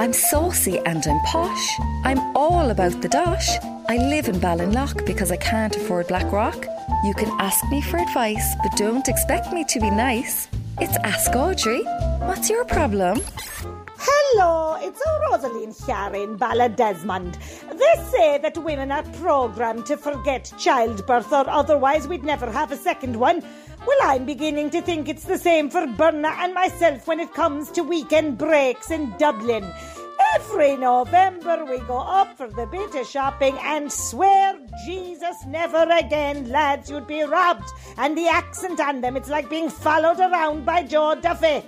I'm saucy and I'm posh. I'm all about the dosh. I live in Ballinlough because I can't afford Blackrock. You can ask me for advice, but don't expect me to be nice. It's Ask Audrey. What's your problem? Hello, it's Rosaline here in Ballydesmond. They say that women are programmed to forget childbirth, or otherwise we'd never have a second one. Well, I'm beginning to think it's the same for Berna and myself when it comes to weekend breaks in Dublin. Every November we go up for the bit shopping and swear Jesus never again, lads, you'd be robbed. And the accent on them, it's like being followed around by Joe Duffy.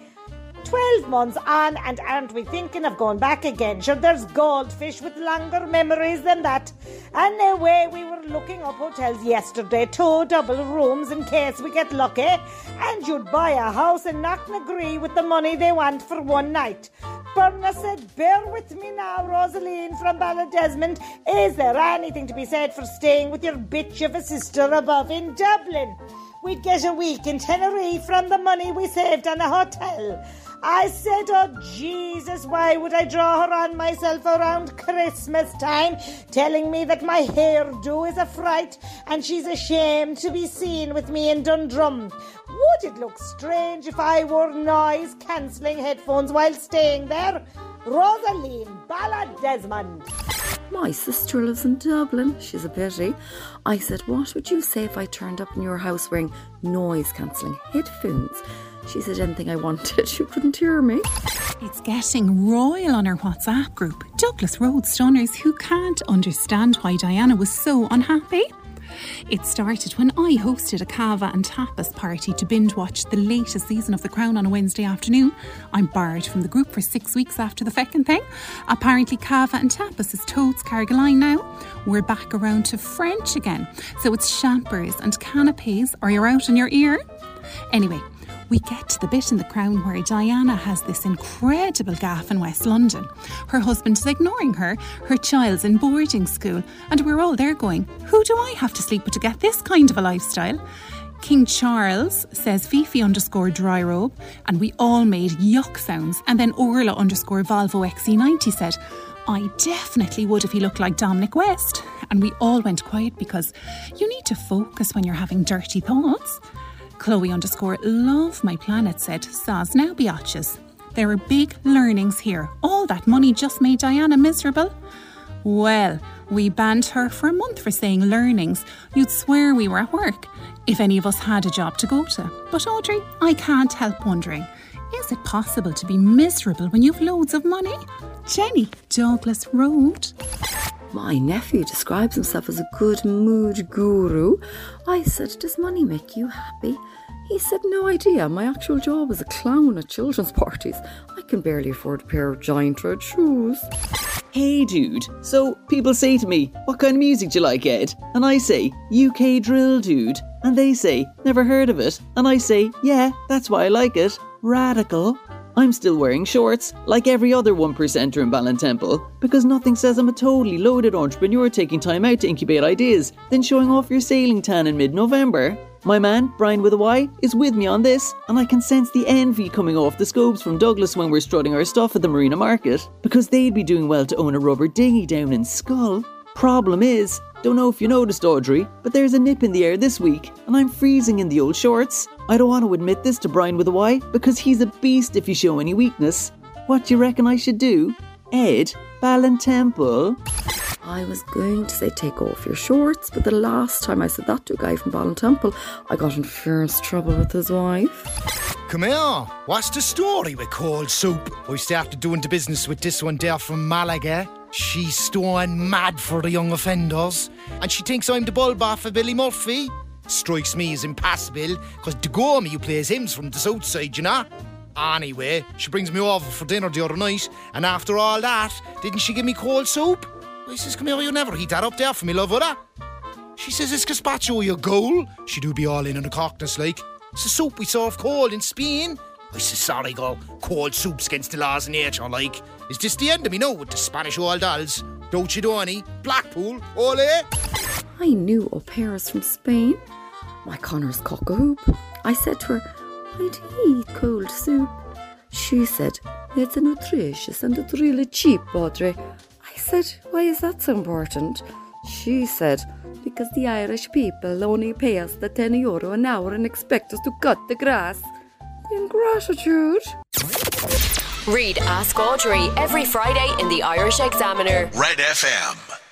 Twelve months on, and aren't we thinking of going back again? Sure, there's goldfish with longer memories than that. Anyway, we were looking up hotels yesterday, two double rooms in case we get lucky, and you'd buy a house and not agree with the money they want for one night. Berna said, Bear with me now, Rosaline from Ballydesmond. Is there anything to be said for staying with your bitch of a sister above in Dublin? We'd get a week in Tenerife from the money we saved on a hotel. I said, Oh Jesus, why would I draw her on myself around Christmas time, telling me that my hairdo is a fright and she's ashamed to be seen with me in Dundrum? Would it look strange if I wore noise cancelling headphones while staying there? Rosaline Ballad Desmond. My sister lives in Dublin. She's a pity. I said, What would you say if I turned up in your house wearing noise cancelling headphones? She said anything I wanted. You couldn't hear me. It's getting royal on our WhatsApp group. Douglas Road Stunners who can't understand why Diana was so unhappy. It started when I hosted a cava and tapas party to binge watch the latest season of The Crown on a Wednesday afternoon. I'm barred from the group for six weeks after the feckin' thing. Apparently, cava and tapas is toads Carrigaline now. We're back around to French again. So it's champers and canapes. Are you out in your ear? Anyway, we get to the bit in The Crown where Diana has this incredible gaff in West London. Her husband is ignoring her, her child's in boarding school, and we're all there going, Who do I have to sleep with to get this kind of a lifestyle? King Charles says Fifi underscore dry robe, and we all made yuck sounds. And then Orla underscore Volvo XC90 said, I definitely would if he looked like Dominic West. And we all went quiet because you need to focus when you're having dirty thoughts. Chloe underscore love my planet said, Saz now biatches. There are big learnings here. All that money just made Diana miserable. Well, we banned her for a month for saying learnings. You'd swear we were at work if any of us had a job to go to. But Audrey, I can't help wondering is it possible to be miserable when you've loads of money? Jenny, Douglas Road. My nephew describes himself as a good mood guru. I said, Does money make you happy? He said, No idea. My actual job is a clown at children's parties. I can barely afford a pair of giant red shoes. Hey dude, so people say to me, What kind of music do you like, Ed? And I say, UK drill, dude. And they say, Never heard of it. And I say, Yeah, that's why I like it. Radical. I'm still wearing shorts, like every other one percenter in Ballintemple, because nothing says I'm a totally loaded entrepreneur taking time out to incubate ideas, than showing off your sailing tan in mid November. My man, Brian with a Y, is with me on this, and I can sense the envy coming off the scopes from Douglas when we're strutting our stuff at the Marina Market, because they'd be doing well to own a rubber dinghy down in Schull. Problem is, don't know if you noticed, Audrey, but there's a nip in the air this week, and I'm freezing in the old shorts. I don't want to admit this to Brian with a Y, because he's a beast if you show any weakness. What do you reckon I should do? Ed, Ballintemple? I was going to say take off your shorts, but the last time I said that to a guy from Ballintemple, I got in fierce trouble with his wife. Come here. What's the story with cold soup? We started doing the business with this one there from Malaga. She's stone mad for the young offenders, and she thinks I'm the bulb off of Billy Murphy. Strikes me as impossible, because the Gormy who plays him's from the south side, you know? Anyway, she brings me over for dinner the other night, and after all that, didn't she give me cold soup? I says, come here, you never heat that up there for me, love, would I? She says, it's gazpacho, you goal. She do be all in on the cockness, like. It's the soup we serve cold in Spain. I says, sorry, girl, cold soup's against the laws of nature, like. Is this the end of me now with the Spanish old dolls? Don't you do any? Blackpool, ole? I knew au pairs from Spain. My Connor's cock a hoop. I said to her, I'd eat cold soup. She said, It's a nutritious and it's really cheap, Audrey. I said, Why is that so important? She said, Because the Irish people only pay us the 10 euro an hour and expect us to cut the grass. Ingratitude. Read Ask Audrey every Friday in the Irish Examiner. Red FM.